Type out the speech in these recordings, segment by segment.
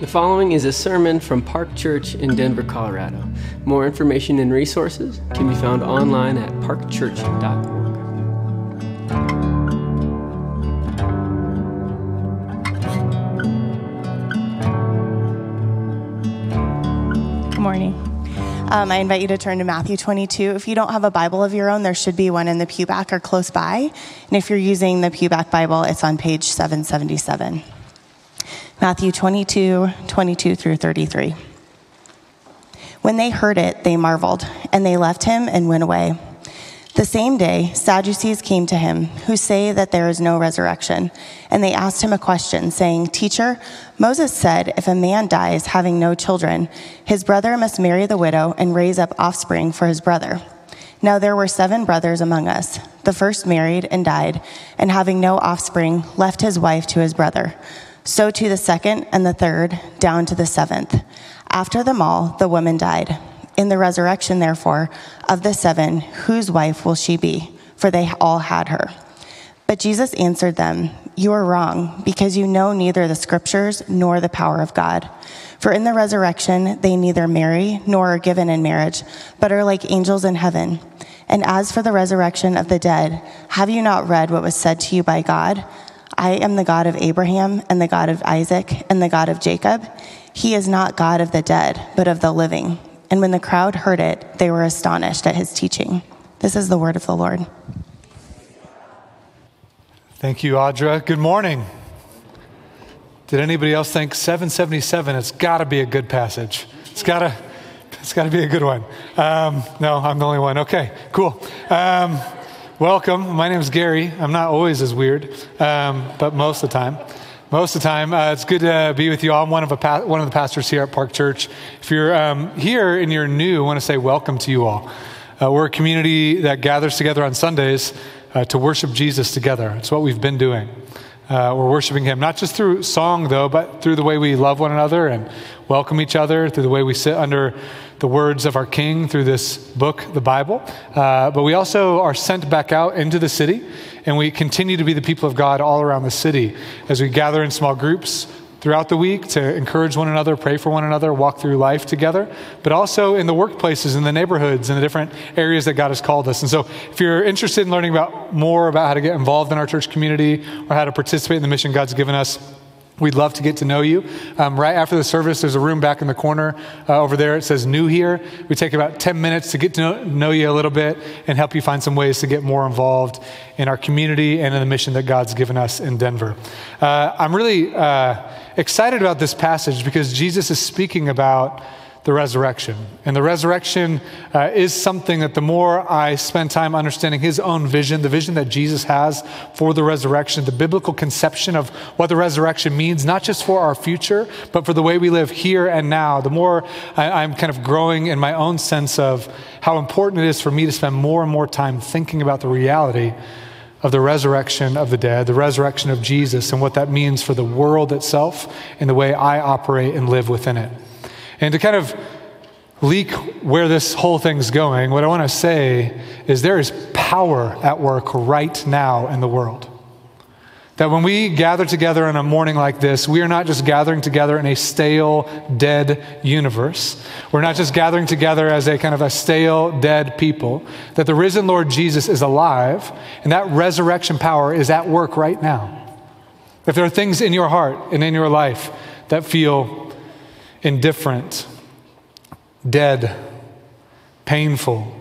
The following is a sermon from Park Church in Denver, Colorado. More information and resources can be found online at parkchurch.org. Good morning. Um, I invite you to turn to Matthew 22. If you don't have a Bible of your own, there should be one in the pew back or close by. And if you're using the pew back Bible, it's on page 777. Matthew 22, 22 through 33. When they heard it, they marveled, and they left him and went away. The same day, Sadducees came to him, who say that there is no resurrection. And they asked him a question, saying, Teacher, Moses said, if a man dies having no children, his brother must marry the widow and raise up offspring for his brother. Now there were seven brothers among us. The first married and died, and having no offspring, left his wife to his brother. So to the second and the third, down to the seventh. After them all, the woman died. In the resurrection, therefore, of the seven, whose wife will she be? For they all had her. But Jesus answered them, You are wrong, because you know neither the scriptures nor the power of God. For in the resurrection, they neither marry nor are given in marriage, but are like angels in heaven. And as for the resurrection of the dead, have you not read what was said to you by God? I am the God of Abraham and the God of Isaac and the God of Jacob. He is not God of the dead, but of the living. And when the crowd heard it, they were astonished at his teaching. This is the word of the Lord. Thank you, Audra. Good morning. Did anybody else think 777? It's got to be a good passage. It's got to. It's got to be a good one. Um, no, I'm the only one. Okay, cool. Um, welcome. My name is Gary. I'm not always as weird, um, but most of the time. Most of the time, uh, it's good to be with you all. I'm one of, pa- one of the pastors here at Park Church. If you're um, here and you're new, I want to say welcome to you all. Uh, we're a community that gathers together on Sundays uh, to worship Jesus together. It's what we've been doing. Uh, we're worshiping Him, not just through song, though, but through the way we love one another and welcome each other, through the way we sit under the words of our King through this book, the Bible. Uh, but we also are sent back out into the city, and we continue to be the people of God all around the city as we gather in small groups throughout the week to encourage one another, pray for one another, walk through life together, but also in the workplaces, in the neighborhoods, in the different areas that God has called us. And so, if you're interested in learning about more about how to get involved in our church community or how to participate in the mission God's given us, We'd love to get to know you. Um, right after the service, there's a room back in the corner uh, over there. It says New Here. We take about 10 minutes to get to know, know, you a little bit and help you find some ways to get more involved in our community and in the mission that God's given us in Denver. Uh, I'm really uh, excited about this passage because Jesus is speaking about the resurrection. And the resurrection uh, is something that the more I spend time understanding his own vision, the vision that Jesus has for the resurrection, the biblical conception of what the resurrection means, not just for our future, but for the way we live here and now, the more I, I'm kind of growing in my own sense of how important it is for me to spend more and more time thinking about the reality of the resurrection of the dead, the resurrection of Jesus, and what that means for the world itself and the way I operate and live within it. And to kind of leak where this whole thing's going, what I want to say is there is power at work right now in the world. That when we gather together on a morning like this, we are not just gathering together in a stale, dead universe. We're not just gathering together as a kind of a stale, dead people. That the risen Lord Jesus is alive, and that resurrection power is at work right now. If there are things in your heart and in your life that feel indifferent, dead, painful,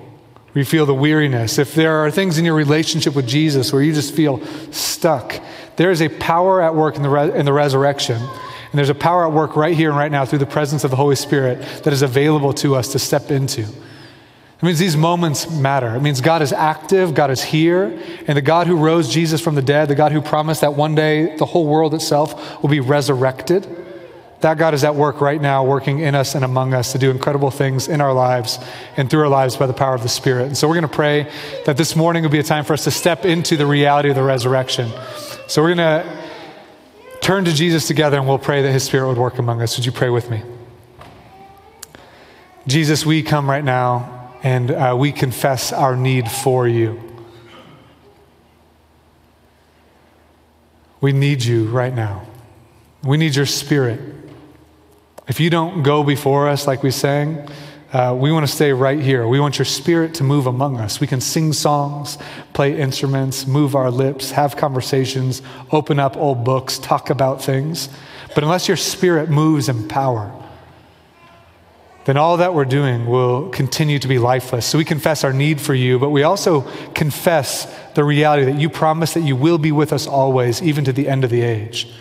you feel the weariness, if there are things in your relationship with Jesus where you just feel stuck, there is a power at work in the, re- in the resurrection. And there's a power at work right here and right now through the presence of the Holy Spirit that is available to us to step into. It means these moments matter. It means God is active, God is here, and the God who rose Jesus from the dead, the God who promised that one day the whole world itself will be resurrected that God is at work right now, working in us and among us to do incredible things in our lives and through our lives by the power of the Spirit. And so we're going to pray that this morning will be a time for us to step into the reality of the resurrection. So we're going to turn to Jesus together and we'll pray that His Spirit would work among us. Would you pray with me? Jesus, we come right now and uh, we confess our need for you. We need you right now. We need your spirit. If you don't go before us, like we sang, uh, we want to stay right here. We want your spirit to move among us. We can sing songs, play instruments, move our lips, have conversations, open up old books, talk about things. But unless your spirit moves in power, then all that we're doing will continue to be lifeless. So we confess our need for you, but we also confess the reality that you promise that you will be with us always, even to the end of the age.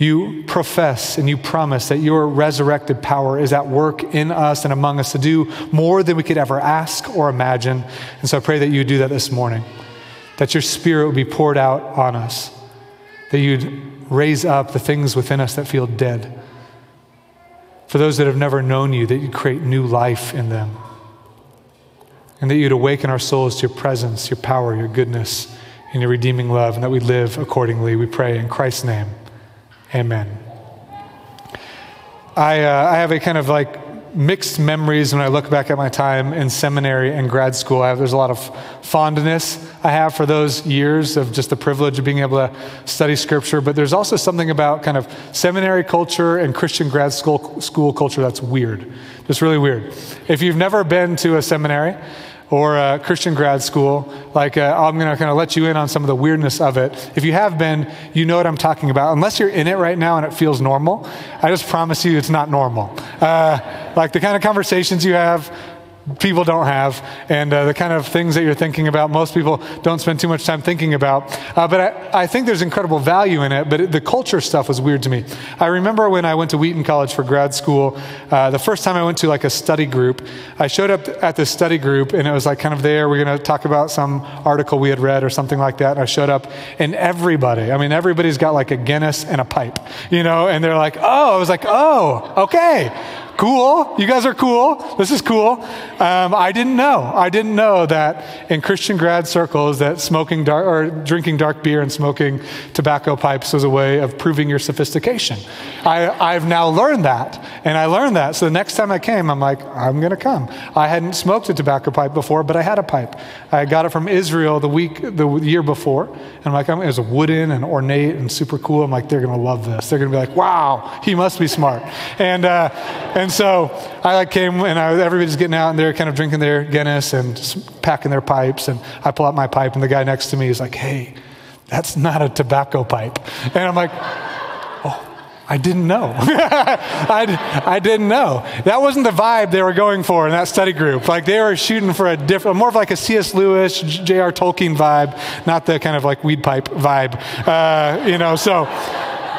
You profess and you promise that your resurrected power is at work in us and among us to do more than we could ever ask or imagine. And so I pray that you do that this morning, that your spirit would be poured out on us, that you'd raise up the things within us that feel dead. For those that have never known you, that you create new life in them. And that you'd awaken our souls to your presence, your power, your goodness, and your redeeming love, and that we live accordingly. We pray in Christ's name. Amen. I, uh, I have a kind of like mixed memories when I look back at my time in seminary and grad school. Have, there's a lot of fondness I have for those years of just the privilege of being able to study scripture, but there's also something about kind of seminary culture and Christian grad school, school culture that's weird. Just really weird. If you've never been to a seminary, or a Christian grad school, like uh, I'm going to kind of let you in on some of the weirdness of it. If you have been, you know what I'm talking about. Unless you're in it right now and it feels normal, I just promise you it's not normal. Uh, like the kind of conversations you have, people don't have, and uh, the kind of things that you're thinking about, most people don't spend too much time thinking about. Uh, but I, I, think there's incredible value in it, but it, the culture stuff was weird to me. I remember when I went to Wheaton College for grad school, uh, the first time I went to like a study group, I showed up at the study group, and it was like kind of there, we're going to talk about some article we had read or something like that, and I showed up, and everybody, I mean, everybody's got like a Guinness and a pipe, you know, and they're like, oh, I was like, oh, okay cool. You guys are cool. This is cool. Um, I didn't know. I didn't know that in Christian grad circles that smoking dark or drinking dark beer and smoking tobacco pipes was a way of proving your sophistication. I, I've now learned that, and I learned that. So the next time I came, I'm like, I'm to come. I hadn't smoked a tobacco pipe before, but I had a pipe. I got it from Israel the week, the year before, and I'm like, I'm, it was wooden and ornate and super cool. I'm like, they're to love this. They're to be like, wow, he must be smart. And uh, and and so I like came and I, everybody's getting out and they're kind of drinking their Guinness and packing their pipes. And I pull out my pipe and the guy next to me is like, hey, that's not a tobacco pipe. And I'm like, oh, I didn't know. I, I didn't know. That wasn't the vibe they were going for in that study group. Like they were shooting for a different, more of like a C.S. Lewis, J.R. Tolkien vibe, not the kind of like weed pipe vibe. Uh, you know, so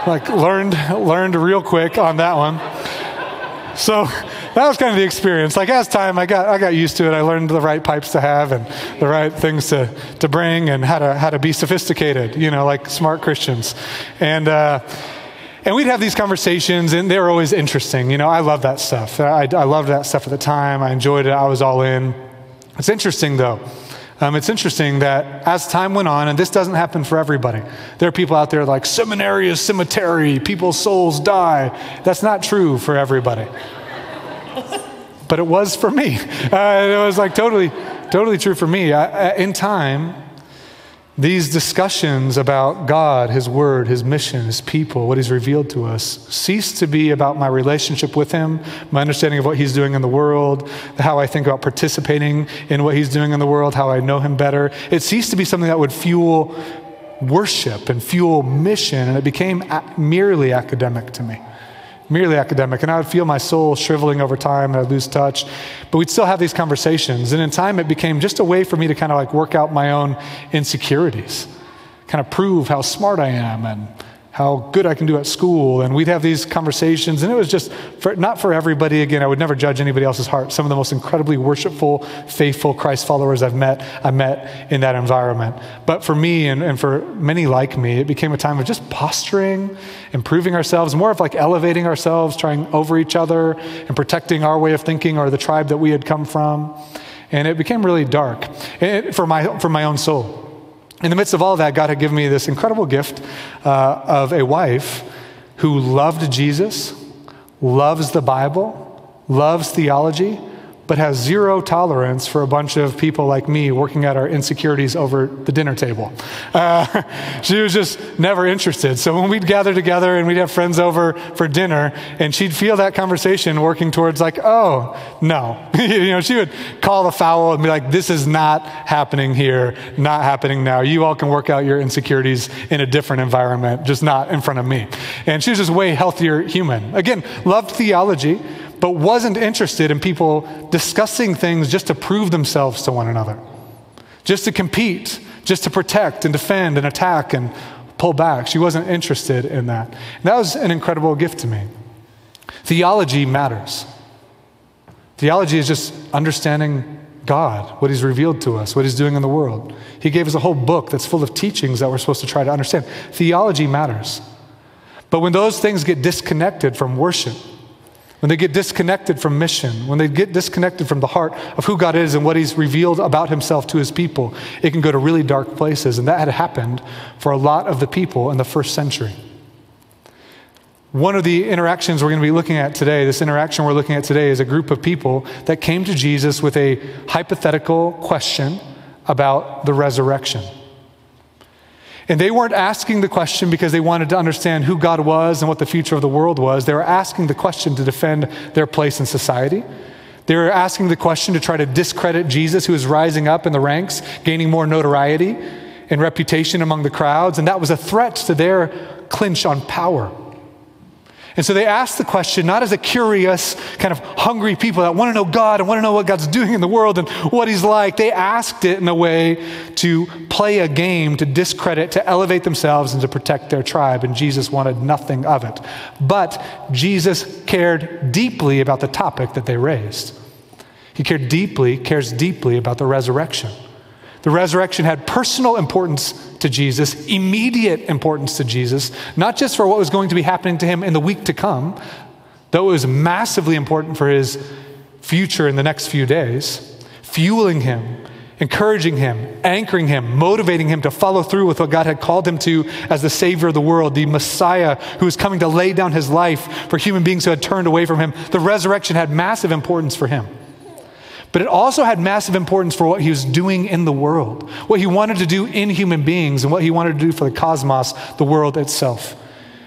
like learned, learned real quick on that one. So that was kind of the experience. Like as time, I got I got used to it. I learned the right pipes to have and the right things to to bring and how to how to be sophisticated. You know, like smart Christians, and. Uh, and we'd have these conversations, and they were always interesting. You know, I love that stuff. I, I loved that stuff at the time. I enjoyed it. I was all in. It's interesting, though. Um, it's interesting that as time went on, and this doesn't happen for everybody, there are people out there like, seminary is cemetery, people's souls die. That's not true for everybody. but it was for me. Uh, it was like totally, totally true for me. I, in time, these discussions about God, His Word, His mission, His people, what He's revealed to us, cease to be about my relationship with Him, my understanding of what He's doing in the world, how I think about participating in what He's doing in the world, how I know Him better. It ceased to be something that would fuel worship and fuel mission, and it became merely academic to me merely academic. And I would feel my soul shriveling over time and I'd lose touch. But we'd still have these conversations. And in time, it became just a way for me to kind of like work out my own insecurities, kind of prove how smart I am and how good I can do at school. And we'd have these conversations, and it was just for, not for everybody. Again, I would never judge anybody else's heart. Some of the most incredibly worshipful, faithful Christ followers I've met, I met in that environment. But for me and, and for many like me, it became a time of just posturing, improving ourselves, more of like elevating ourselves, trying over each other, and protecting our way of thinking or the tribe that we had come from. And it became really dark it, for, my, for my own soul in the midst of all that, God had given me this incredible gift uh, of a wife who loved Jesus, loves the Bible, loves theology, but has zero tolerance for a bunch of people like me working at our insecurities over the dinner table. Uh, she was just never interested. So when we'd gather together and we'd have friends over for dinner, and she'd feel that conversation working towards, like, oh, no. you know, she would call the foul and be like, this is not happening here, not happening now. You all can work out your insecurities in a different environment, just not in front of me. And she was just way healthier human. Again, loved theology, but wasn't interested in people discussing things just to prove themselves to one another, just to compete, just to protect and defend and attack and pull back. She wasn't interested in that. And that was an incredible gift to me. Theology matters. Theology is just understanding God, what He's revealed to us, what He's doing in the world. He gave us a whole book that's full of teachings that we're supposed to try to understand. Theology matters. But when those things get disconnected from worship, when they get disconnected from mission, when they get disconnected from the heart of who God is and what He's revealed about Himself to His people, it can go to really dark places. And that had happened for a lot of the people in the first century. One of the interactions we're going to be looking at today, this interaction we're looking at today, is a group of people that came to Jesus with a hypothetical question about the resurrection. And they weren't asking the question because they wanted to understand who God was and what the future of the world was. They were asking the question to defend their place in society. They were asking the question to try to discredit Jesus, who was rising up in the ranks, gaining more notoriety and reputation among the crowds. And that was a threat to their clinch on power. And so they asked the question not as a curious, kind of hungry people that want to know God and want to know what God's doing in the world and what He's like. They asked it in a way to play a game, to discredit, to elevate themselves, and to protect their tribe. And Jesus wanted nothing of it. But Jesus cared deeply about the topic that they raised. He cared deeply, cares deeply about the resurrection. The resurrection had personal importance to Jesus, immediate importance to Jesus, not just for what was going to be happening to him in the week to come, though it was massively important for his future in the next few days, fueling him, encouraging him, anchoring him, motivating him to follow through with what God had called him to as the Savior of the world, the Messiah who was coming to lay down his life for human beings who had turned away from him. The resurrection had massive importance for him. But it also had massive importance for what he was doing in the world, what he wanted to do in human beings, and what he wanted to do for the cosmos, the world itself.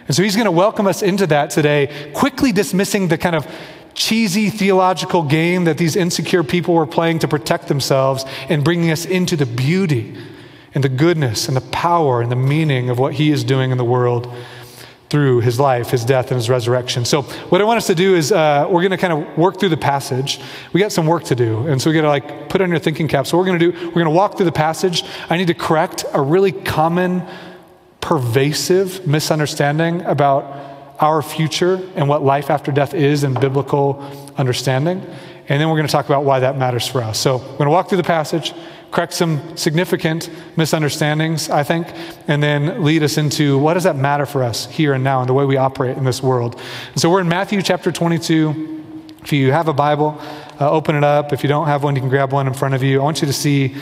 And so he's going to welcome us into that today, quickly dismissing the kind of cheesy theological game that these insecure people were playing to protect themselves and bringing us into the beauty and the goodness and the power and the meaning of what he is doing in the world through his life, his death, and his resurrection. So, what I want us to do is uh, we're going to kind of work through the passage. We got some work to do, and so we got to like put on your thinking cap. So, we're going to do, we're going to walk through the passage. I need to correct a really common, pervasive misunderstanding about our future and what life after death is in biblical understanding. And then we're going to talk about why that matters for us. So, we're going to walk through the passage correct some significant misunderstandings, I think, and then lead us into what does that matter for us here and now and the way we operate in this world. And so we're in Matthew chapter 22. If you have a Bible, uh, open it up. If you don't have one, you can grab one in front of you. I want you to see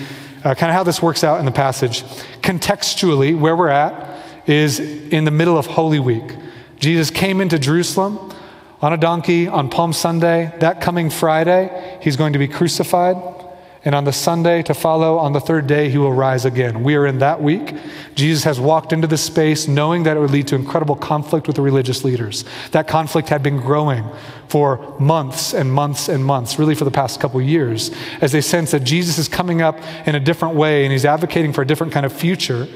uh, kind of how this works out in the passage. Contextually, where we're at is in the middle of Holy Week. Jesus came into Jerusalem on a donkey on Palm Sunday. That coming Friday, he's going to be crucified. And on the Sunday to follow, on the third day, he will rise again. We are in that week. Jesus has walked into this space knowing that it would lead to incredible conflict with the religious leaders. That conflict had been growing for months and months and months, really for the past couple years, as they sense that Jesus is coming up in a different way and he's advocating for a different kind of future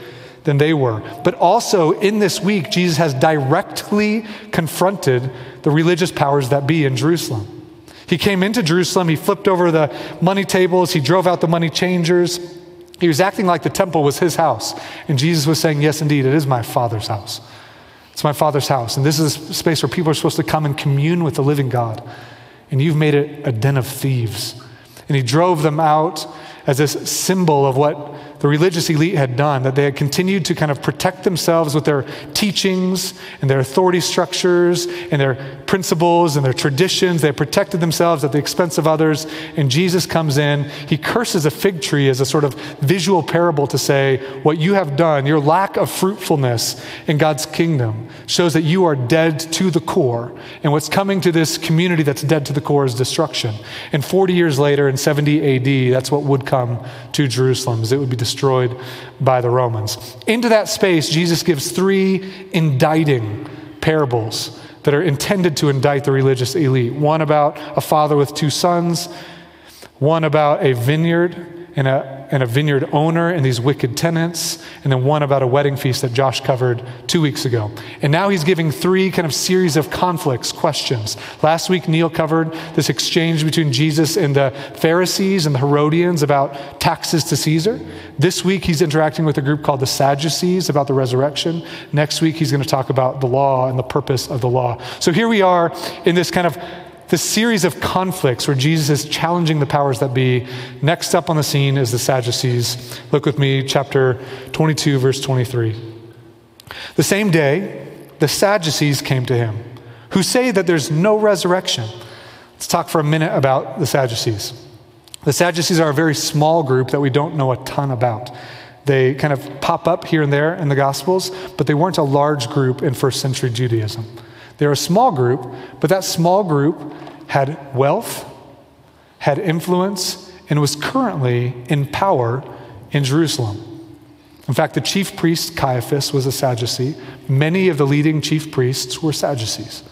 than they were. But also in this week, Jesus has directly confronted the religious powers that be in Jerusalem. He came into Jerusalem, he flipped over the money tables, he drove out the money changers. He was acting like the temple was his house. And Jesus was saying, Yes, indeed, it is my Father's house. It's my Father's house. And this is a space where people are supposed to come and commune with the living God. And you've made it a den of thieves. And he drove them out as this symbol of what the religious elite had done, that they had continued to kind of protect themselves with their teachings and their authority structures and their principles and their traditions. They protected themselves at the expense of others. And Jesus comes in. He curses a fig tree as a sort of visual parable to say, What you have done, your lack of fruitfulness in God's kingdom, shows that you are dead to the core. And what's coming to this community that's dead to the core is destruction. And 40 years later, in 70 AD, that's what would come to Jerusalem, it would be destroyed by the Romans. Into that space, Jesus gives three indicting parables that are intended to indict the religious elite one about a father with two sons, one about a vineyard and a, and a vineyard owner and these wicked tenants, and then one about a wedding feast that Josh covered two weeks ago. And now he's giving three kind of series of conflicts, questions. Last week, Neil covered this exchange between Jesus and the Pharisees and the Herodians about taxes to Caesar. This week, he's interacting with a group called the Sadducees about the resurrection. Next week, he's going to talk about the law and the purpose of the law. So here we are in this kind of this series of conflicts where Jesus is challenging the powers that be. Next up on the scene is the Sadducees. Look with me, chapter 22, verse 23. The same day, the Sadducees came to him, who say that there's no resurrection. Let's talk for a minute about the Sadducees. The Sadducees are a very small group that we don't know a ton about. They kind of pop up here and there in the Gospels, but they weren't a large group in first century Judaism. They're a small group, but that small group had wealth, had influence, and was currently in power in Jerusalem. In fact, the chief priest Caiaphas was a Sadducee. Many of the leading chief priests were Sadducees.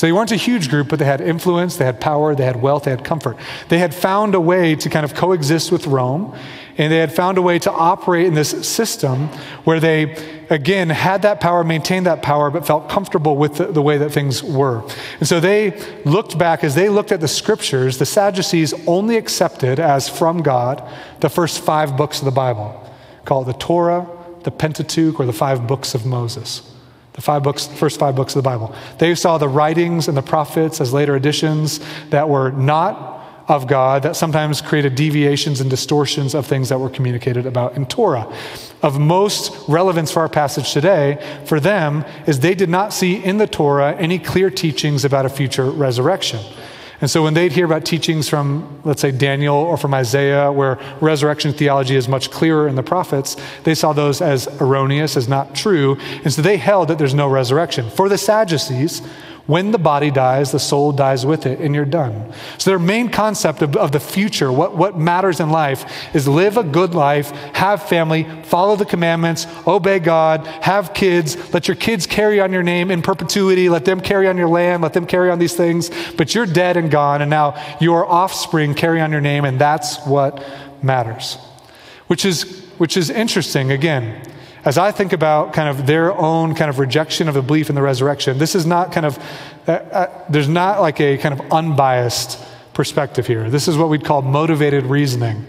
So they weren't a huge group, but they had influence, they had power, they had wealth, they had comfort. They had found a way to kind of coexist with Rome, and they had found a way to operate in this system where they, again, had that power, maintained that power, but felt comfortable with the, the way that things were. And so they looked back, as they looked at the scriptures, the Sadducees only accepted as from God the first five books of the Bible, called the Torah, the Pentateuch, or the five books of Moses the five books, first five books of the Bible. They saw the writings and the prophets as later additions that were not of God, that sometimes created deviations and distortions of things that were communicated about in Torah. Of most relevance for our passage today, for them, is they did not see in the Torah any clear teachings about a future resurrection. And so when they'd hear about teachings from, let's say, Daniel or from Isaiah, where resurrection theology is much clearer in the prophets, they saw those as erroneous, as not true. And so they held that there's no resurrection. For the Sadducees, when the body dies, the soul dies with it, and you're done. So, their main concept of, of, the future, what, what matters in life, is live a good life, have family, follow the commandments, obey God, have kids, let your kids carry on your name in perpetuity, let them carry on your land, let them carry on these things, but you're dead and gone, and now your offspring carry on your name, and that's what matters. Which is, which is interesting, again as I think about kind of their own kind of rejection of the belief in the resurrection, this is not kind of, uh, uh, there's not like a kind of unbiased perspective here. This is what we'd call motivated reasoning.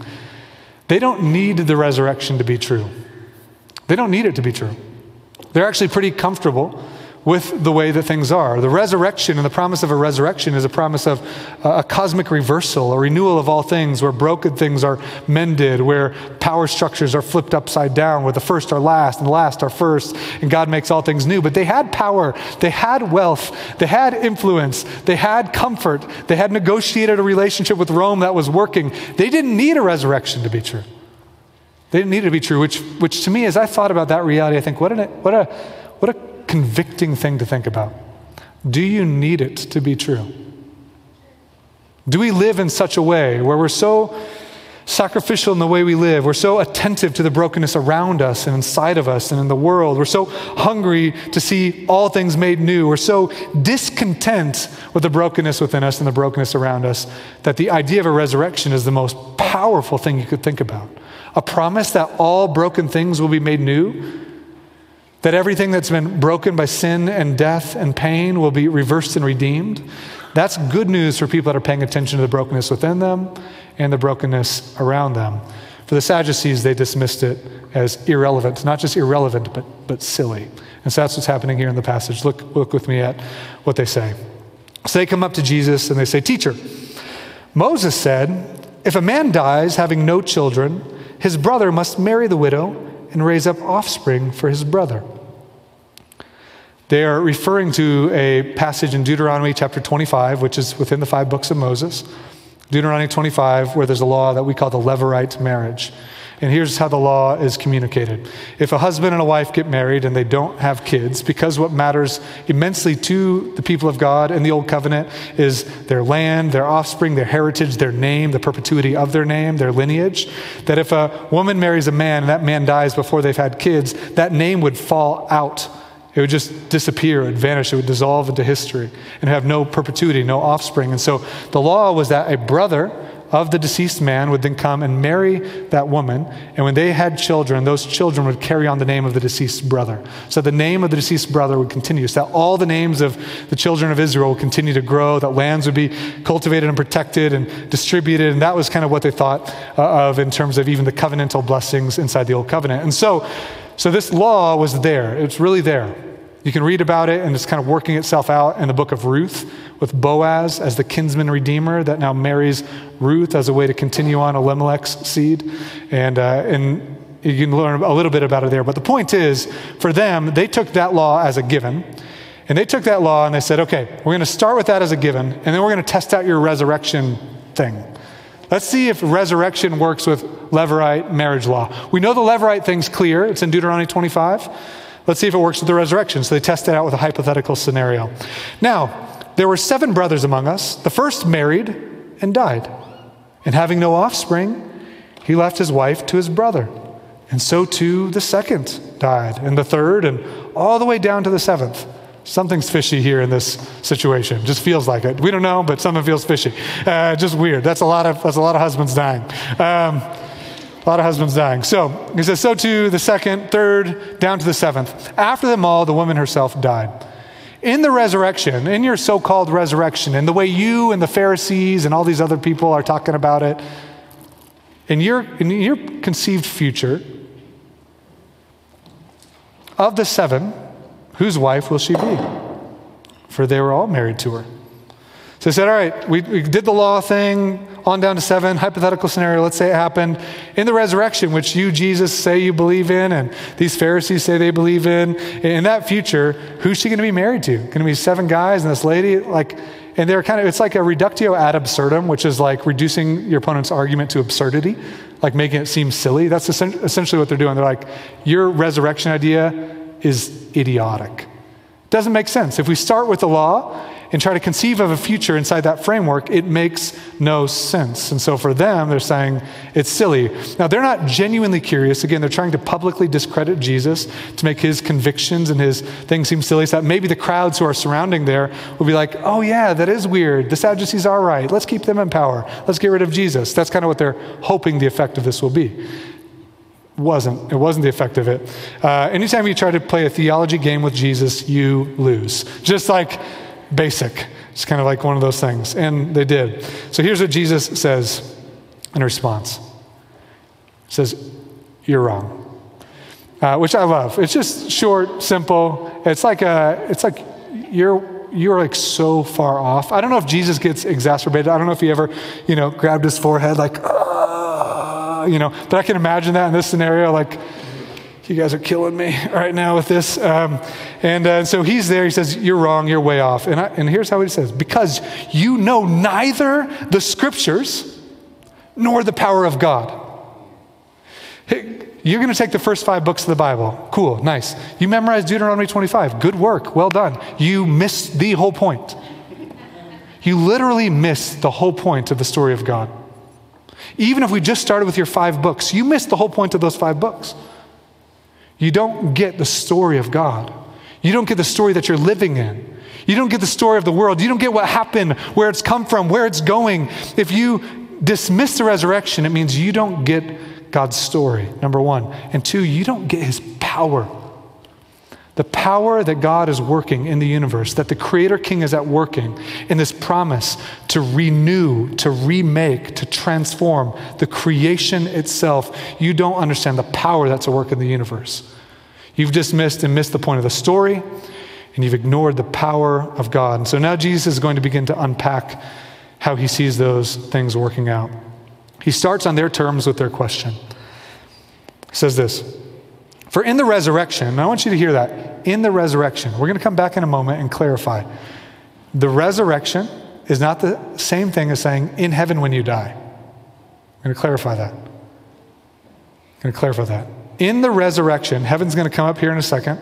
They don't need the resurrection to be true, they don't need it to be true. They're actually pretty comfortable with the way that things are. The resurrection and the promise of a resurrection is a promise of a cosmic reversal, a renewal of all things, where broken things are mended, where power structures are flipped upside down, where the first are last and the last are first, and God makes all things new. But they had power, they had wealth, they had influence, they had comfort, they had negotiated a relationship with Rome that was working. They didn't need a resurrection to be true. They didn't need it to be true, which, which to me, as I thought about that reality, I think, what, an, what a, what a convicting thing to think about. Do you need it to be true? Do we live in such a way where we're so sacrificial in the way we live? We're so attentive to the brokenness around us and inside of us and in the world. We're so hungry to see all things made new. We're so discontent with the brokenness within us and the brokenness around us that the idea of a resurrection is the most powerful thing you could think about. A promise that all broken things will be made new that everything that's been broken by sin and death and pain will be reversed and redeemed. That's good news for people that are paying attention to the brokenness within them and the brokenness around them. For the Sadducees, they dismissed it as irrelevant, not just irrelevant, but, but silly. And so that's what's happening here in the passage. Look, look with me at what they say. So they come up to Jesus and they say, Teacher, Moses said, if a man dies having no children, his brother must marry the widow and raise up offspring for his brother. They are referring to a passage in Deuteronomy chapter 25, which is within the five books of Moses. Deuteronomy 25, where there's a law that we call the Levirate marriage. And here's how the law is communicated. If a husband and a wife get married and they don't have kids, because what matters immensely to the people of God in the Old Covenant is their land, their offspring, their heritage, their name, the perpetuity of their name, their lineage, that if a woman marries a man and that man dies before they've had kids, that name would fall out. It would just disappear, it would vanish, it would dissolve into history and have no perpetuity, no offspring. And so the law was that a brother of the deceased man would then come and marry that woman. And when they had children, those children would carry on the name of the deceased brother. So the name of the deceased brother would continue. So that all the names of the children of Israel would continue to grow, that lands would be cultivated and protected and distributed. And that was kind of what they thought uh, of in terms of even the covenantal blessings inside the Old Covenant. And so, so this law was there, it's really there. You can read about it, and it's kind of working itself out in the book of Ruth with Boaz as the kinsman redeemer that now marries Ruth as a way to continue on Elimelech's seed. And, uh, and you can learn a little bit about it there. But the point is, for them, they took that law as a given. And they took that law and they said, okay, we're going to start with that as a given, and then we're going to test out your resurrection thing. Let's see if resurrection works with Levirate marriage law. We know the Levirate thing's clear, it's in Deuteronomy 25. Let's see if it works with the resurrection. So they test it out with a hypothetical scenario. Now, there were seven brothers among us. The first married and died. And having no offspring, he left his wife to his brother. And so too the second died, and the third, and all the way down to the seventh. Something's fishy here in this situation. Just feels like it. We don't know, but something feels fishy. Uh, just weird. That's a lot of that's a lot of husbands dying. Um, a lot of husbands dying. So he says, so too the second, third, down to the seventh. After them all, the woman herself died. In the resurrection, in your so called resurrection, in the way you and the Pharisees and all these other people are talking about it, in your, in your conceived future, of the seven, whose wife will she be? For they were all married to her. So he said, All right, we, we did the law thing, on down to seven, hypothetical scenario, let's say it happened in the resurrection, which you, Jesus, say you believe in, and these Pharisees say they believe in. In that future, who's she going to be married to? Going to be seven guys and this lady? Like, and they're kind of, it's like a reductio ad absurdum, which is like reducing your opponent's argument to absurdity, like making it seem silly. That's essentially what they're doing. They're like, your resurrection idea is idiotic. Doesn't make sense. If we start with the law and try to conceive of a future inside that framework, it makes no sense. And so for them, they're saying it's silly. Now, they're not genuinely curious. Again, they're trying to publicly discredit Jesus to make his convictions and his things seem silly. So that maybe the crowds who are surrounding there will be like, oh, yeah, that is weird. The Sadducees are right. Let's keep them in power. Let's get rid of Jesus. That's kind of what they're hoping the effect of this will be wasn't. It wasn't the effect of it. Uh, anytime you try to play a theology game with Jesus, you lose. Just like basic. It's kind of like one of those things. And they did. So here's what Jesus says in response He says, You're wrong. Uh, which I love. It's just short, simple. It's like a, it's like you're you're like so far off. I don't know if Jesus gets exacerbated. I don't know if he ever, you know, grabbed his forehead like, uh, you know, but I can imagine that in this scenario, like you guys are killing me right now with this. Um, and uh, so he's there. He says, You're wrong. You're way off. And, I, and here's how he says Because you know neither the scriptures nor the power of God. You're going to take the first five books of the Bible. Cool, nice. You memorized Deuteronomy 25. Good work. Well done. You missed the whole point. You literally missed the whole point of the story of God. Even if we just started with your five books, you missed the whole point of those five books. You don't get the story of God. You don't get the story that you're living in. You don't get the story of the world. You don't get what happened, where it's come from, where it's going. If you dismiss the resurrection, it means you don't get God's story, number one. And two, you don't get his power. The power that God is working in the universe, that the Creator King is at working in this promise to renew, to remake, to transform the creation itself. You don't understand the power that's at work in the universe. You've dismissed and missed the point of the story, and you've ignored the power of God. And so now Jesus is going to begin to unpack how he sees those things working out. He starts on their terms with their question says this For in the resurrection, I want you to hear that, in the resurrection, we're going to come back in a moment and clarify. The resurrection is not the same thing as saying in heaven when you die. I'm going to clarify that. I'm going to clarify that. In the resurrection, heaven's going to come up here in a second.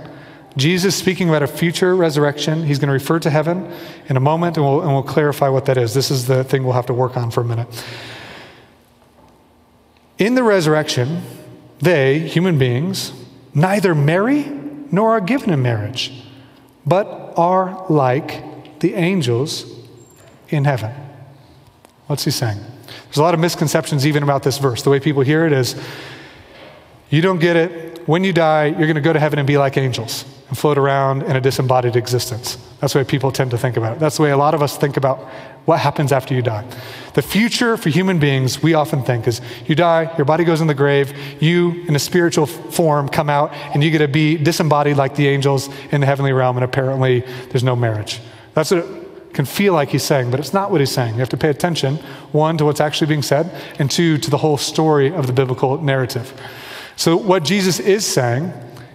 Jesus speaking about a future resurrection. He's going to refer to heaven in a moment, and we'll, and we'll clarify what that is. This is the thing we'll have to work on for a minute. In the resurrection, they, human beings, neither marry nor are given in marriage, but are like the angels in heaven. What's he saying? There's a lot of misconceptions even about this verse. The way people hear it is you don't get it. When you die, you're going to go to heaven and be like angels and float around in a disembodied existence. That's the way people tend to think about it. That's the way a lot of us think about what happens after you die. The future for human beings, we often think, is you die, your body goes in the grave, you, in a spiritual form, come out, and you get to be disembodied like the angels in the heavenly realm, and apparently there's no marriage. That's what it can feel like he's saying, but it's not what he's saying. You have to pay attention, one, to what's actually being said, and two, to the whole story of the biblical narrative. So, what Jesus is saying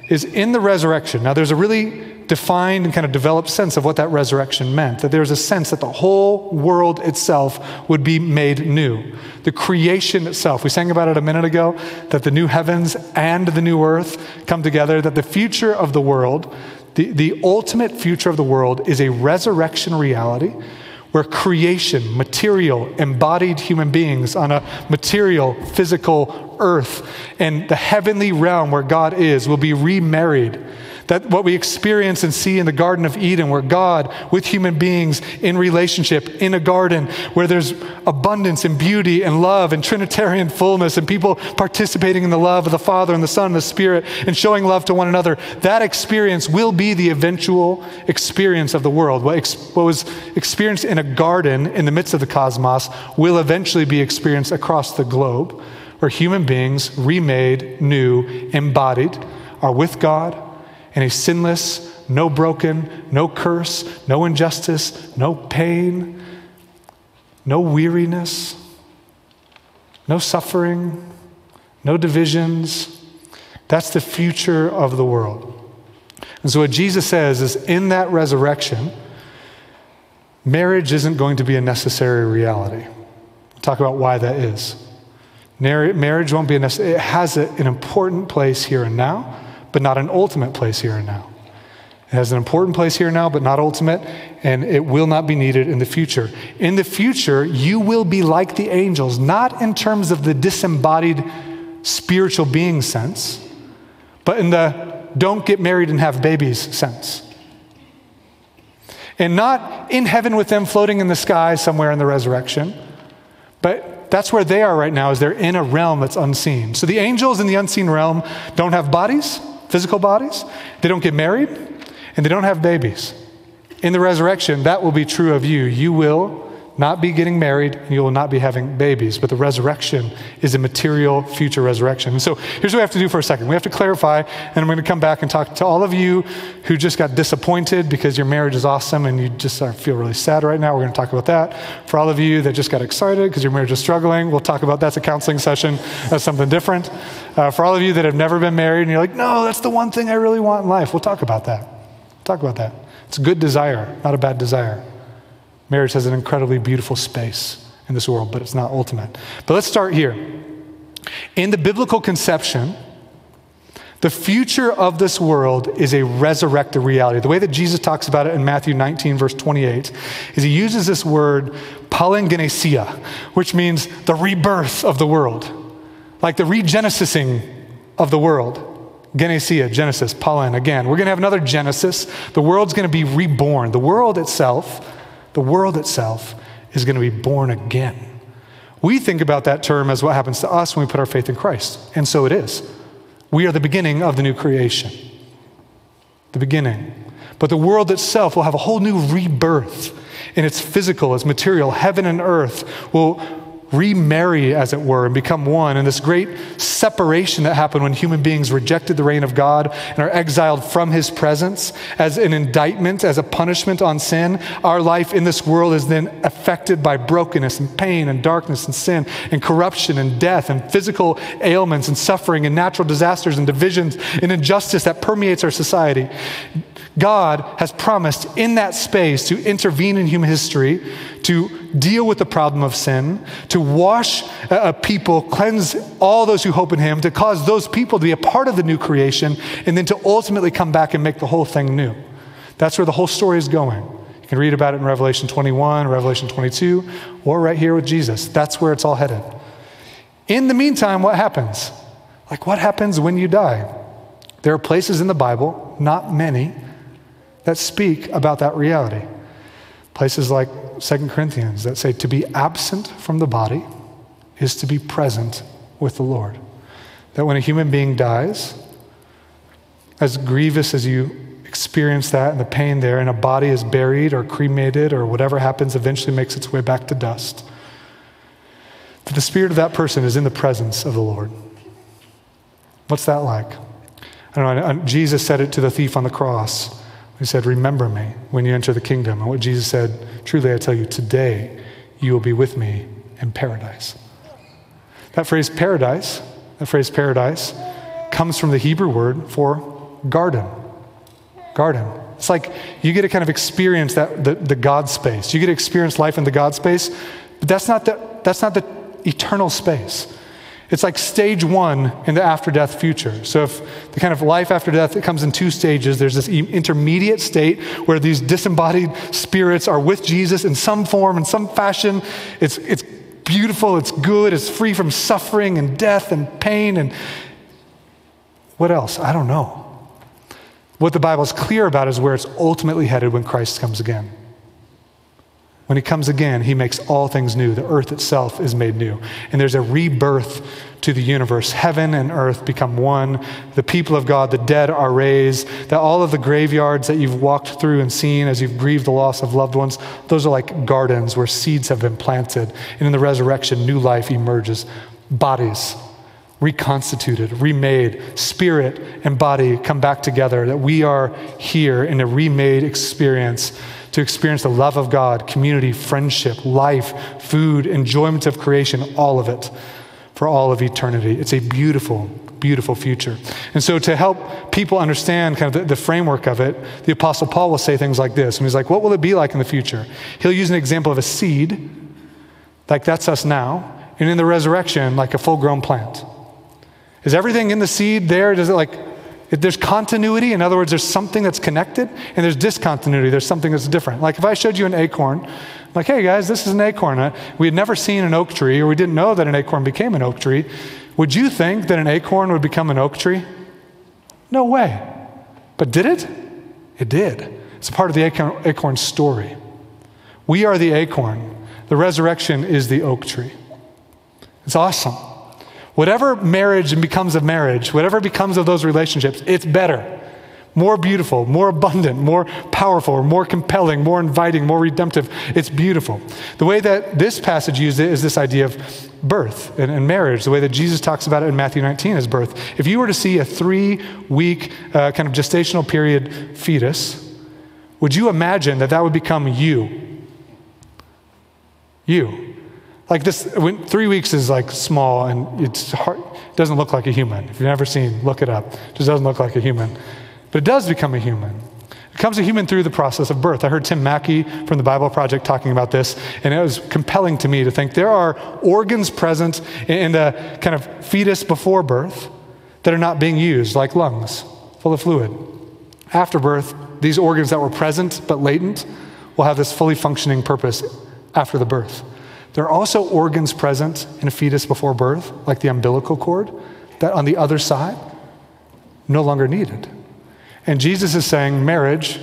is in the resurrection. Now, there's a really defined and kind of developed sense of what that resurrection meant. That there's a sense that the whole world itself would be made new. The creation itself. We sang about it a minute ago that the new heavens and the new earth come together, that the future of the world, the, the ultimate future of the world, is a resurrection reality where creation, material, embodied human beings on a material, physical earth, and the heavenly realm where God is will be remarried that what we experience and see in the Garden of Eden, where God with human beings in relationship, in a garden, where there's abundance and beauty and love and Trinitarian fullness and people participating in the love of the Father and the Son and the Spirit and showing love to one another, that experience will be the eventual experience of the world. What, ex- what was experienced in a garden in the midst of the cosmos will eventually be experienced across the globe, where human beings, remade, new, embodied, are with God and a sinless, no broken, no curse, no injustice, no pain, no weariness, no suffering, no divisions. That's the future of the world. And so, what Jesus says is in that resurrection, marriage isn't going to be a necessary reality. We'll talk about why that is. Marriage won't be a necessary, it has an important place here and now but not an ultimate place here and now. It has an important place here now, but not ultimate, and it will not be needed in the future. In the future, you will be like the angels, not in terms of the disembodied spiritual being sense, but in the don't get married and have babies sense. And not in heaven with them floating in the sky somewhere in the resurrection, but that's where they are right now, is they're in a realm that's unseen. So the angels in the unseen realm don't have bodies, physical bodies, they don't get married, and they don't have babies. In the resurrection, that will be true of you. You will not be getting married, and you will not be having babies. But the resurrection is a material future resurrection. And so here's what we have to do for a second. We have to clarify, and I'm going to come back and talk to all of you who just got disappointed because your marriage is awesome and you just feel really sad right now. We're going to talk about that. For all of you that just got excited because your marriage is struggling, we'll talk about that's a counseling session. That's something different. Uh, for all of you that have never been married and you're like, no, that's the one thing I really want in life, we'll talk about that. Talk about that. It's a good desire, not a bad desire. Marriage has an incredibly beautiful space in this world, but it's not ultimate. But let's start here. In the biblical conception, the future of this world is a resurrected reality. The way that Jesus talks about it in Matthew 19, verse 28, is he uses this word palingenesia, which means the rebirth of the world, like the regenesising of the world. Genesia, Genesis, palin, again. We're going to have another Genesis. The world's going to be reborn. The world itself the world itself is going to be born again. We think about that term as what happens to us when we put our faith in Christ, and so it is. We are the beginning of the new creation. The beginning. But the world itself will have a whole new rebirth in its physical, its material. Heaven and earth will remarry, as it were, and become one. And this great separation that happened when human beings rejected the reign of God and are exiled from his presence as an indictment, as a punishment on sin, our life in this world is then affected by brokenness and pain and darkness and sin and corruption and death and physical ailments and suffering and natural disasters and divisions and injustice that permeates our society. God has promised in that space to intervene in human history, to deal with the problem of sin, to wash a people, cleanse all those who hope in Him, to cause those people to be a part of the new creation, and then to ultimately come back and make the whole thing new. That's where the whole story is going. You can read about it in Revelation 21, Revelation 22, or right here with Jesus. That's where it's all headed. In the meantime, what happens? Like, what happens when you die? There are places in the Bible, not many, that speak about that reality. Places like 2 Corinthians that say to be absent from the body is to be present with the Lord. That when a human being dies, as grievous as you experience that and the pain there, and a body is buried or cremated or whatever happens eventually makes its way back to dust, that the spirit of that person is in the presence of the Lord. What's that like? I don't know. Jesus said it to the thief on the cross. He said, Remember me when you enter the kingdom. And what Jesus said, Truly I tell you, today you will be with me in paradise. That phrase paradise, that phrase paradise, comes from the Hebrew word for garden. Garden. It's like you get to kind of experience that the, the God space. You get to experience life in the God space, but that's not the, that's not the eternal space. It's like stage one in the after death future. So, if the kind of life after death it comes in two stages, there's this intermediate state where these disembodied spirits are with Jesus in some form, in some fashion. It's, it's beautiful, it's good, it's free from suffering and death and pain. And what else? I don't know. What the Bible is clear about is where it's ultimately headed when Christ comes again. When he comes again, he makes all things new. The earth itself is made new. And there's a rebirth to the universe. Heaven and earth become one. The people of God, the dead, are raised. That all of the graveyards that you've walked through and seen as you've grieved the loss of loved ones, those are like gardens where seeds have been planted. And in the resurrection, new life emerges. Bodies reconstituted, remade, spirit and body come back together. That we are here in a remade experience to experience the love of God, community, friendship, life, food, enjoyment of creation, all of it for all of eternity. It's a beautiful, beautiful future. And so, to help people understand kind of the, the, framework of it, the Apostle Paul will say things like this. And he's like, What will it be like in the future? He'll use an example of a seed, like that's us now, and in the resurrection, like a full grown plant. Is everything in the seed there? Does it like there's continuity, in other words, there's something that's connected, and there's discontinuity, there's something that's different. Like if I showed you an acorn, like, hey guys, this is an acorn. Uh, we had never seen an oak tree, or we didn't know that an acorn became an oak tree. Would you think that an acorn would become an oak tree? No way. But did it? It did. It's a part of the acorn, acorn story. We are the acorn, the resurrection is the oak tree. It's awesome. Whatever marriage becomes of marriage, whatever becomes of those relationships, it's better, more beautiful, more abundant, more powerful, more compelling, more inviting, more redemptive. It's beautiful. The way that this passage used it is this idea of birth and, and marriage. The way that Jesus talks about it in Matthew 19 is birth. If you were to see a three week uh, kind of gestational period fetus, would you imagine that that would become you? You. Like this, when, three weeks is like small and it's hard, it doesn't look like a human. If you've never seen, look it up. It just doesn't look like a human. But it does become a human. It becomes a human through the process of birth. I heard Tim Mackie from the Bible Project talking about this, and it was compelling to me to think there are organs present in the kind of fetus before birth that are not being used, like lungs, full of fluid. After birth, these organs that were present but latent will have this fully functioning purpose after the birth. There are also organs present in a fetus before birth, like the umbilical cord, that on the other side, no longer needed. And Jesus is saying marriage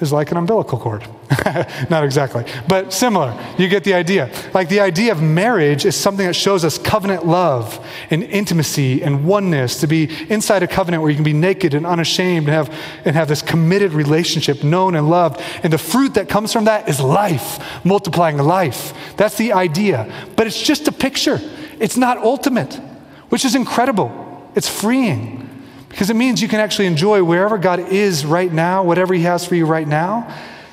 is like an umbilical cord. Not exactly, but similar. You get the idea. Like the idea of marriage is something that shows us covenant love and intimacy and oneness, to be inside a covenant where you can be naked and unashamed and have, and have this committed relationship, known and loved. And the fruit that comes from that is life, multiplying life. That's the idea. But it's just a picture, it's not ultimate, which is incredible. It's freeing. Because it means you can actually enjoy wherever God is right now, whatever He has for you right now,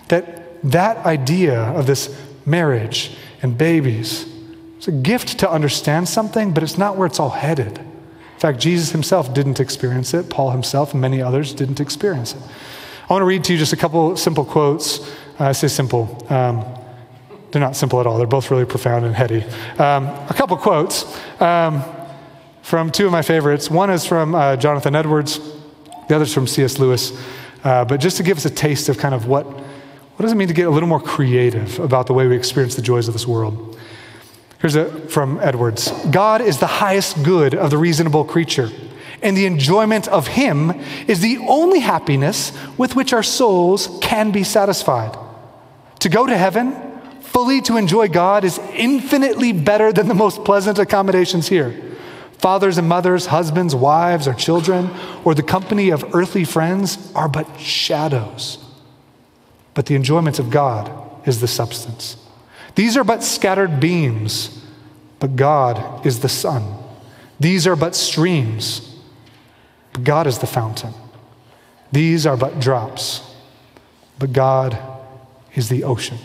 that that idea of this marriage and babies, it's a gift to understand something, but it's not where it's all headed. In fact, Jesus himself didn't experience it. Paul himself and many others didn't experience it. I want to read to you just a couple simple quotes. Uh, I say simple. Um, they're not simple at all. They're both really profound and heady. Um, a couple quotes. Um, from two of my favorites. One is from uh, Jonathan Edwards, the other is from C.S. Lewis. Uh, but just to give us a taste of kind of what, what does it mean to get a little more creative about the way we experience the joys of this world. Here's a, from Edwards God is the highest good of the reasonable creature, and the enjoyment of Him is the only happiness with which our souls can be satisfied. To go to heaven, fully to enjoy God, is infinitely better than the most pleasant accommodations here fathers and mothers, husbands, wives, or children, or the company of earthly friends are but shadows. But the enjoyment of God is the substance. These are but scattered beams, but God is the sun. These are but streams, but God is the fountain. These are but drops, but God is the ocean.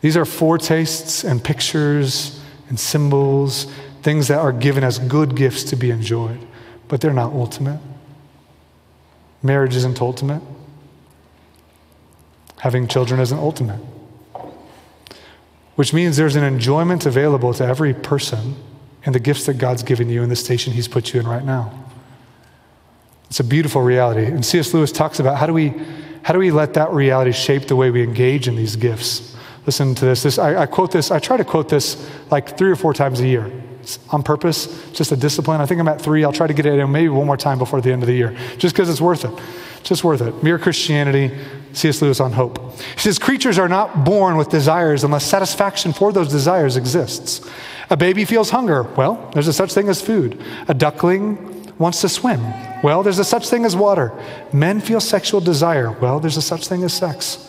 These are foretastes and pictures and symbols things that are given as good gifts to be enjoyed, but they're not ultimate. Marriage isn't ultimate. Having children isn't ultimate. Which means there's an enjoyment available to every person in the gifts that God's given you in the station He's put you in right now. It's a beautiful reality. And C.S. Lewis talks about how do we, how do we let that reality shape the way we engage in these gifts? Listen to this. this I, I quote this, I try to quote this like three or four times a year on purpose, just a discipline. I think I'm at three. I'll try to get it in maybe one more time before the end of the year, just because it's worth it. Just worth it. Mere Christianity, C.S. Lewis on hope. He says, Creatures are not born with desires unless satisfaction for those desires exists. A baby feels hunger. Well, there's a such thing as food. A duckling wants to swim. Well, there's a such thing as water. Men feel sexual desire. Well, there's a such thing as sex.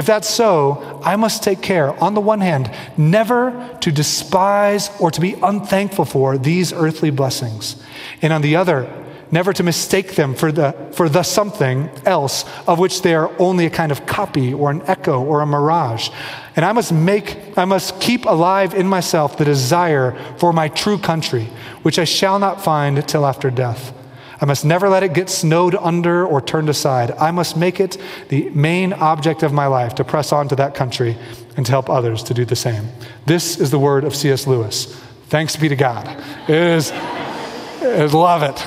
If that's so, I must take care, on the one hand, never to despise or to be unthankful for these earthly blessings, and on the other, never to mistake them for the, for the something else of which they are only a kind of copy or an echo or a mirage. And I must make, I must keep alive in myself the desire for my true country, which I shall not find till after death. I must never let it get snowed under or turned aside. I must make it the main object of my life to press on to that country and to help others to do the same. This is the word of C.S. Lewis. Thanks be to God. It is, it love it.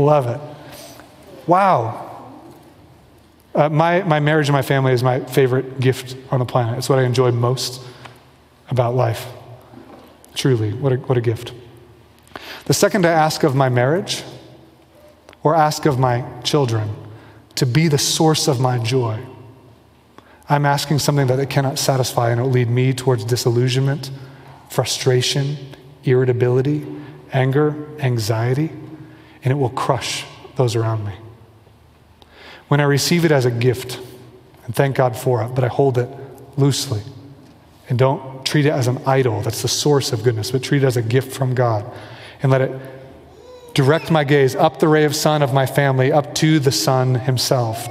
love it. Wow. Uh, my, my marriage and my family is my favorite gift on the planet. It's what I enjoy most about life. Truly, what a, what a gift. The second I ask of my marriage or ask of my children to be the source of my joy. I'm asking something that it cannot satisfy, and it will lead me towards disillusionment, frustration, irritability, anger, anxiety, and it will crush those around me. When I receive it as a gift, and thank God for it, but I hold it loosely and don't treat it as an idol that's the source of goodness, but treat it as a gift from God and let it direct my gaze up the ray of sun of my family, up to the sun himself,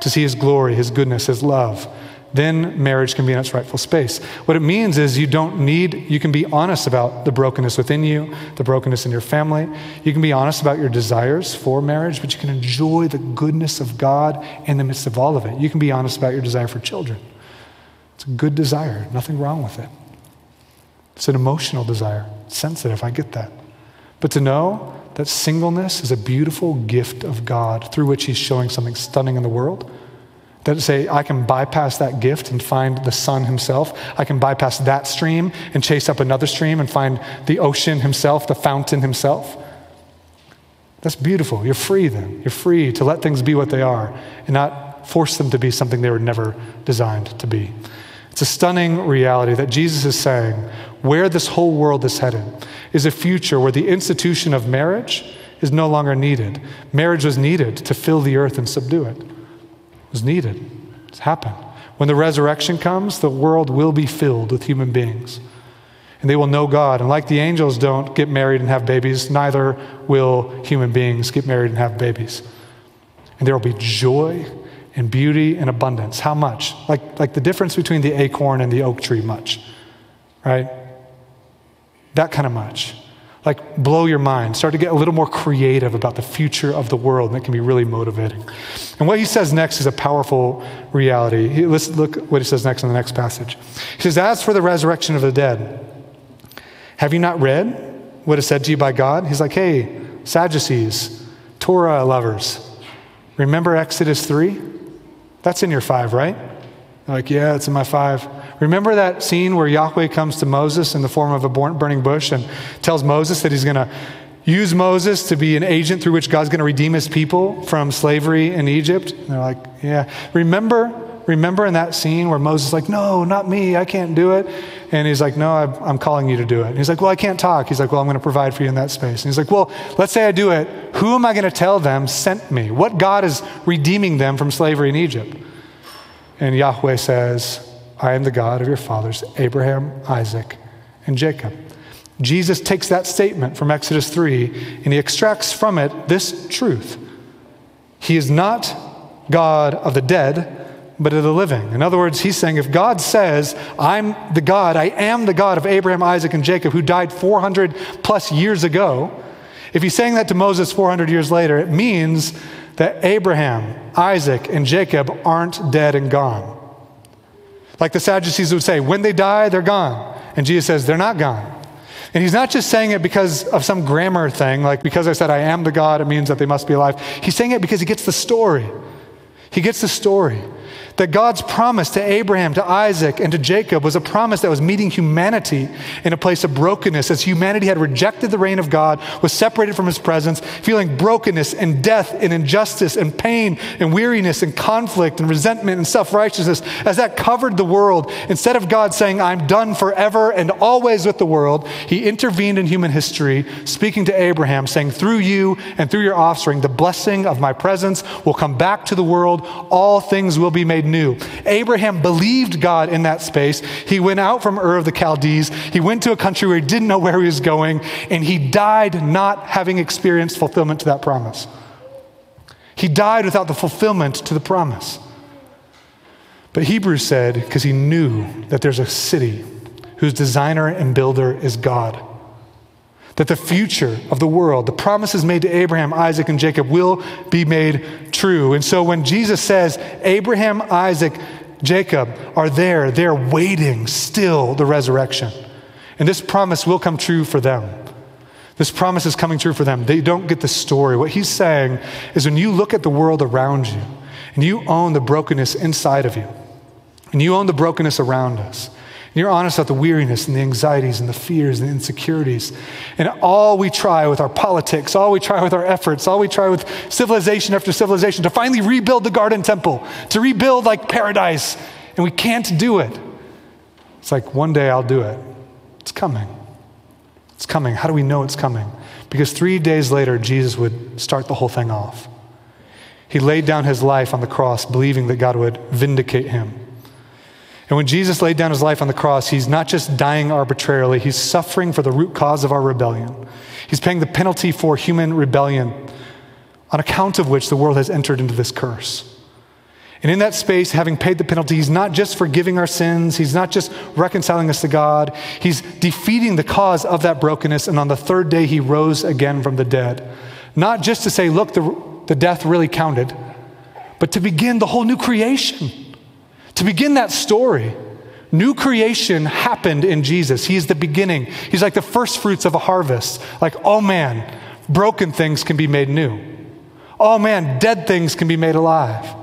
to see his glory, his goodness, his love. Then marriage can be in its rightful space. What it means is you don't need, you can be honest about the brokenness within you, the brokenness in your family. You can be honest about your desires for marriage, but you can enjoy the goodness of God in the midst of all of it. You can be honest about your desire for children. It's a good desire, nothing wrong with it. It's an emotional desire. sensitive. I get that. But to know that singleness is a beautiful gift of God through which He's showing something stunning in the world. That say, I can bypass that gift and find the sun himself. I can bypass that stream and chase up another stream and find the ocean himself, the fountain himself. That's beautiful. You're free then. You're free to let things be what they are and not force them to be something they were never designed to be. It's a stunning reality that Jesus is saying where this whole world is headed is a future where the institution of marriage is no longer needed. Marriage was needed to fill the earth and subdue it. It was needed. It's happened. When the resurrection comes, the world will be filled with human beings. And they will know God. And like the angels don't get married and have babies, neither will human beings get married and have babies. And there will be joy and beauty and abundance. How much? Like, like the difference between the acorn and the oak tree, much. Right? That kind of much. Like, blow your mind. Start to get a little more creative about the future of the world, and it can be really motivating. And what he says next is a powerful reality. He, let's look what he says next in the next passage. He says, As for the resurrection of the dead, have you not read what is said to you by God? He's like, Hey, Sadducees, Torah lovers, remember Exodus 3? That's in your five, right? Like, yeah, it's in my five. Remember that scene where Yahweh comes to Moses in the form of a burning bush and tells Moses that he's going to use Moses to be an agent through which God's going to redeem his people from slavery in Egypt? And they're like, yeah. Remember Remember in that scene where Moses is like, No, not me, I can't do it. And he's like, No, I'm calling you to do it. And he's like, Well, I can't talk. He's like, Well, I'm going to provide for you in that space. And he's like, Well, let's say I do it. Who am I going to tell them sent me? What God is redeeming them from slavery in Egypt? And Yahweh says, I am the God of your fathers, Abraham, Isaac, and Jacob. Jesus takes that statement from Exodus 3 and he extracts from it this truth He is not God of the dead, but of the living. In other words, he's saying if God says, I'm the God, I am the God of Abraham, Isaac, and Jacob, who died 400 plus years ago, if he's saying that to Moses 400 years later, it means that Abraham, Isaac, and Jacob aren't dead and gone. Like the Sadducees would say, when they die, they're gone. And Jesus says, they're not gone. And he's not just saying it because of some grammar thing, like because I said I am the God, it means that they must be alive. He's saying it because he gets the story. He gets the story that God's promise to Abraham, to Isaac, and to Jacob was a promise that was meeting humanity in a place of brokenness as humanity had rejected the reign of God, was separated from his presence, feeling brokenness and death and injustice and pain and weariness and conflict and resentment and self righteousness. As that covered the world, instead of God saying, I'm done forever and always with the world, he intervened in human history, speaking to Abraham, saying, Through you and through your offspring, the blessing of my presence will come back to the world. All things will be made new. Abraham believed God in that space. He went out from Ur of the Chaldees. He went to a country where he didn't know where he was going, and he died not having experienced fulfillment to that promise. He died without the fulfillment to the promise. But Hebrews said, because he knew that there's a city whose designer and builder is God that the future of the world, the promises made to Abraham, Isaac, and Jacob will be made true. And so when Jesus says, Abraham, Isaac, Jacob are there, they're waiting still the resurrection. And this promise will come true for them. This promise is coming true for them. They don't get the story. What he's saying is when you look at the world around you and you own the brokenness inside of you, and you own the brokenness around us, and you're honest about the weariness and the anxieties and the fears and the insecurities. And all we try with our politics, all we try with our efforts, all we try with civilization after civilization to finally rebuild the garden temple, to rebuild like paradise, and we can't do it. It's like one day I'll do it. It's coming. It's coming. How do we know it's coming? Because three days later, Jesus would start the whole thing off. He laid down his life on the cross, believing that God would vindicate him. And when Jesus laid down his life on the cross, he's not just dying arbitrarily, he's suffering for the root cause of our rebellion. He's paying the penalty for human rebellion, on account of which the world has entered into this curse. And in that space, having paid the penalty, he's not just forgiving our sins, he's not just reconciling us to God, he's defeating the cause of that brokenness. And on the third day, he rose again from the dead. Not just to say, look, the, the death really counted, but to begin the whole new creation to begin that story New creation happened in Jesus. He is the beginning. He's like the first fruits of a harvest. Like, oh man, broken things can be made new. Oh man, dead things can be made alive.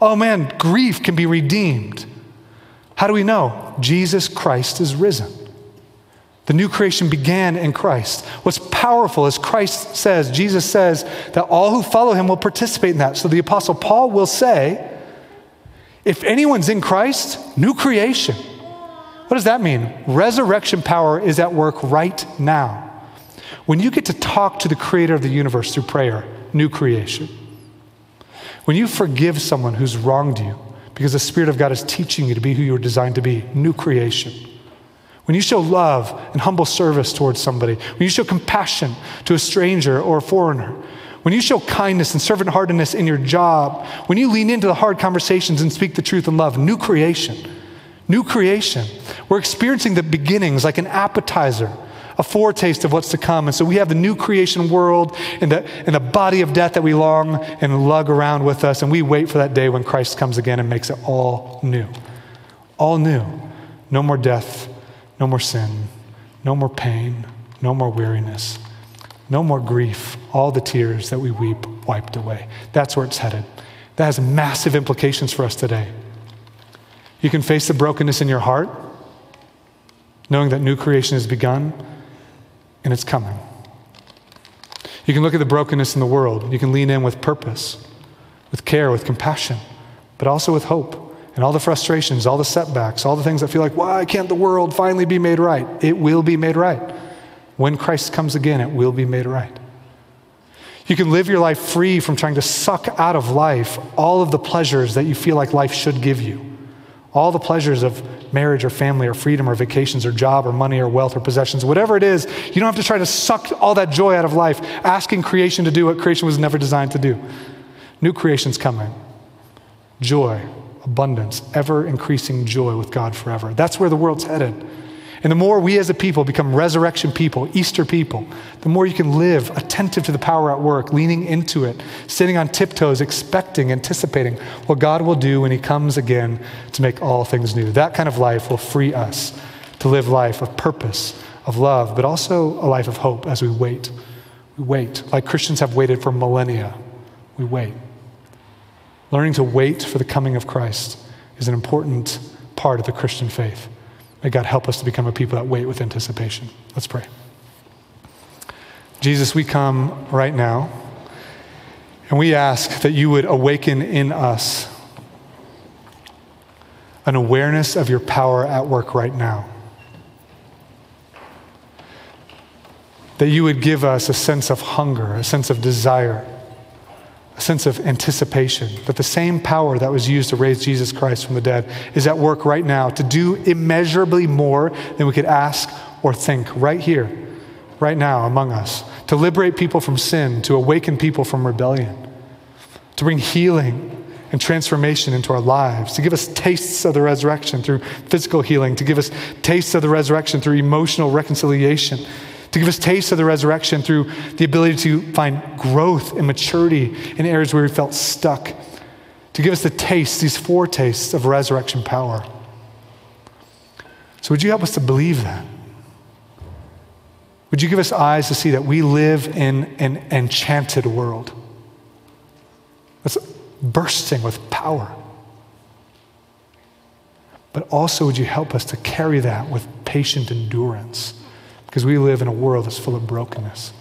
Oh man, grief can be redeemed. How do we know? Jesus Christ is risen. The new creation began in Christ. What's powerful is Christ says, Jesus says, that all who follow him will participate in that. So the Apostle Paul will say, if anyone's in Christ, new creation. What does that mean? Resurrection power is at work right now. When you get to talk to the creator of the universe through prayer, new creation. When you forgive someone who's wronged you because the Spirit of God is teaching you to be who you were designed to be, new creation. When you show love and humble service towards somebody, when you show compassion to a stranger or a foreigner, when you show kindness and servant heartedness in your job, when you lean into the hard conversations and speak the truth in love, new creation. New creation. We're experiencing the beginnings like an appetizer, a foretaste of what's to come. And so we have the new creation world and the, and the body of death that we long and lug around with us. And we wait for that day when Christ comes again and makes it all new. All new. No more death, no more sin, no more pain, no more weariness, no more grief. All the tears that we weep wiped away. That's where it's headed. That has massive implications for us today. You can face the brokenness in your heart, knowing that new creation has begun and it's coming. You can look at the brokenness in the world. You can lean in with purpose, with care, with compassion, but also with hope and all the frustrations, all the setbacks, all the things that feel like, why can't the world finally be made right? It will be made right. When Christ comes again, it will be made right. You can live your life free from trying to suck out of life all of the pleasures that you feel like life should give you. All the pleasures of marriage or family or freedom or vacations or job or money or wealth or possessions, whatever it is, you don't have to try to suck all that joy out of life, asking creation to do what creation was never designed to do. New creation's coming. Joy, abundance, ever increasing joy with God forever. That's where the world's headed. And the more we as a people become resurrection people, Easter people, the more you can live attentive to the power at work, leaning into it, sitting on tiptoes, expecting, anticipating what God will do when He comes again to make all things new. That kind of life will free us to live life of purpose, of love, but also a life of hope as we wait. We wait, like Christians have waited for millennia. We wait. Learning to wait for the coming of Christ is an important part of the Christian faith. May God help us to become a people that wait with anticipation. Let's pray. Jesus, we come right now and we ask that you would awaken in us an awareness of your power at work right now. That you would give us a sense of hunger, a sense of desire a sense of anticipation that the same power that was used to raise Jesus Christ from the dead is at work right now to do immeasurably more than we could ask or think right here, right now among us, to liberate people from sin, to awaken people from rebellion, to bring healing and transformation into our lives, to give us tastes of the resurrection through physical healing, to give us tastes of the resurrection through emotional reconciliation to give us taste of the resurrection through the ability to find growth and maturity in areas where we felt stuck, to give us the taste, these foretastes of resurrection power. So, would you help us to believe that? Would you give us eyes to see that we live in an enchanted world that's bursting with power? But also, would you help us to carry that with patient endurance? Because we live in a world that's full of brokenness.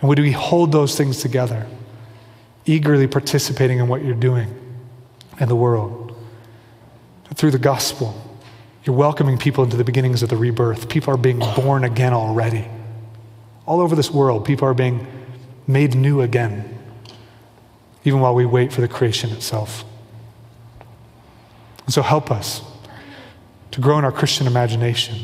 And would we hold those things together, eagerly participating in what you're doing in the world? Through the gospel, you're welcoming people into the beginnings of the rebirth. People are being born again already. All over this world, people are being made new again, even while we wait for the creation itself. And so help us to grow in our Christian imagination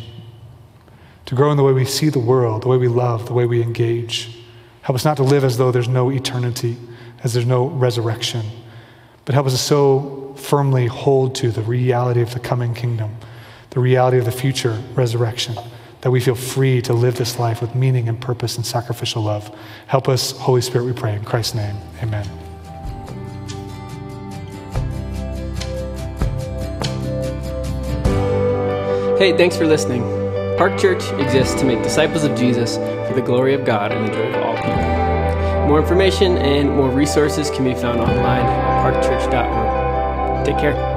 to grow in the way we see the world, the way we love, the way we engage. Help us not to live as though there's no eternity, as there's no resurrection, but help us to so firmly hold to the reality of the coming kingdom, the reality of the future resurrection, that we feel free to live this life with meaning and purpose and sacrificial love. Help us, Holy Spirit, we pray. In Christ's name, amen. Hey, thanks for listening. Park Church exists to make disciples of Jesus for the glory of God and the joy of all people. More information and more resources can be found online at parkchurch.org. Take care.